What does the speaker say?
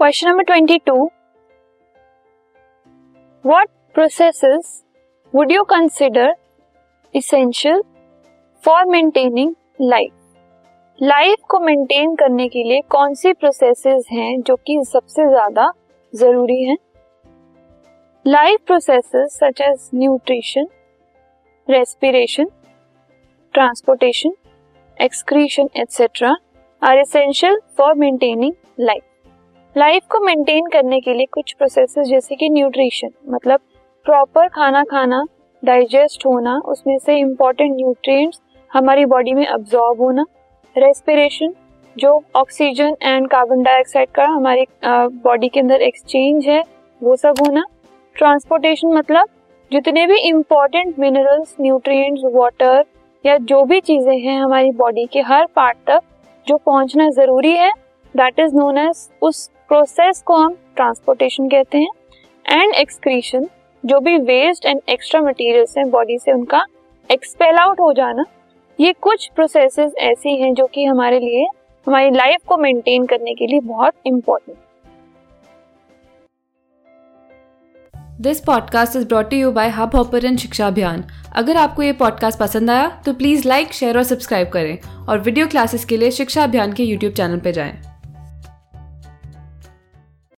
Question number twenty two what process would you consider essential for maintaining life life को maintain करने के लिए कौन सी प्रोसेसेस हैं जो कि सबसे ज़्यादा ज़रूरी हैं? Life processes such as nutrition respiration transportation excretion etcetera are essential for maintaining life life को मेंटेन करने के लिए कुछ प्रोसेसेस जैसे कि न्यूट्रिशन मतलब प्रॉपर खाना खाना डाइजेस्ट होना, उसमें से इम्पोर्टेंट न्यूट्रिएंट्स हमारी बॉडी में अब्जॉर्ब होना रेस्पिरेशन जो ऑक्सीजन एंड कार्बन डाइऑक्साइड का हमारी बॉडी के अंदर एक्सचेंज है, वो सब होना। ट्रांसपोर्टेशन मतलब जितने भी इम्पोर्टेंट मिनरल्स न्यूट्रिएंट्स वाटर या जो भी चीज़ें हैं हमारी बॉडी के हर पार्ट तक जो पहुँचना ज़रूरी है दैट इज़ नोन एज उस प्रोसेस को हम ट्रांसपोर्टेशन कहते हैं एंड एक्सक्रीशन जो भी वेस्ट एंड एक्स्ट्रा मटेरियल्स हैं बॉडी से उनका एक्सपेल आउट हो जाना, ये कुछ प्रोसेसेस ऐसी हैं जो कि हमारे लिए, हमारी लाइफ को मेंटेन करने के लिए बहुत important this podcast is brought you by Hub Hopper शिक्षा अभियान अगर आपको ये पॉडकास्ट पसंद आया तो प्लीज़ लाइक शेयर और सब्सक्राइब करें, और वीडियो क्लासेस के लिए शिक्षा अभियान के यूट्यूब चैनल पर जाएँ।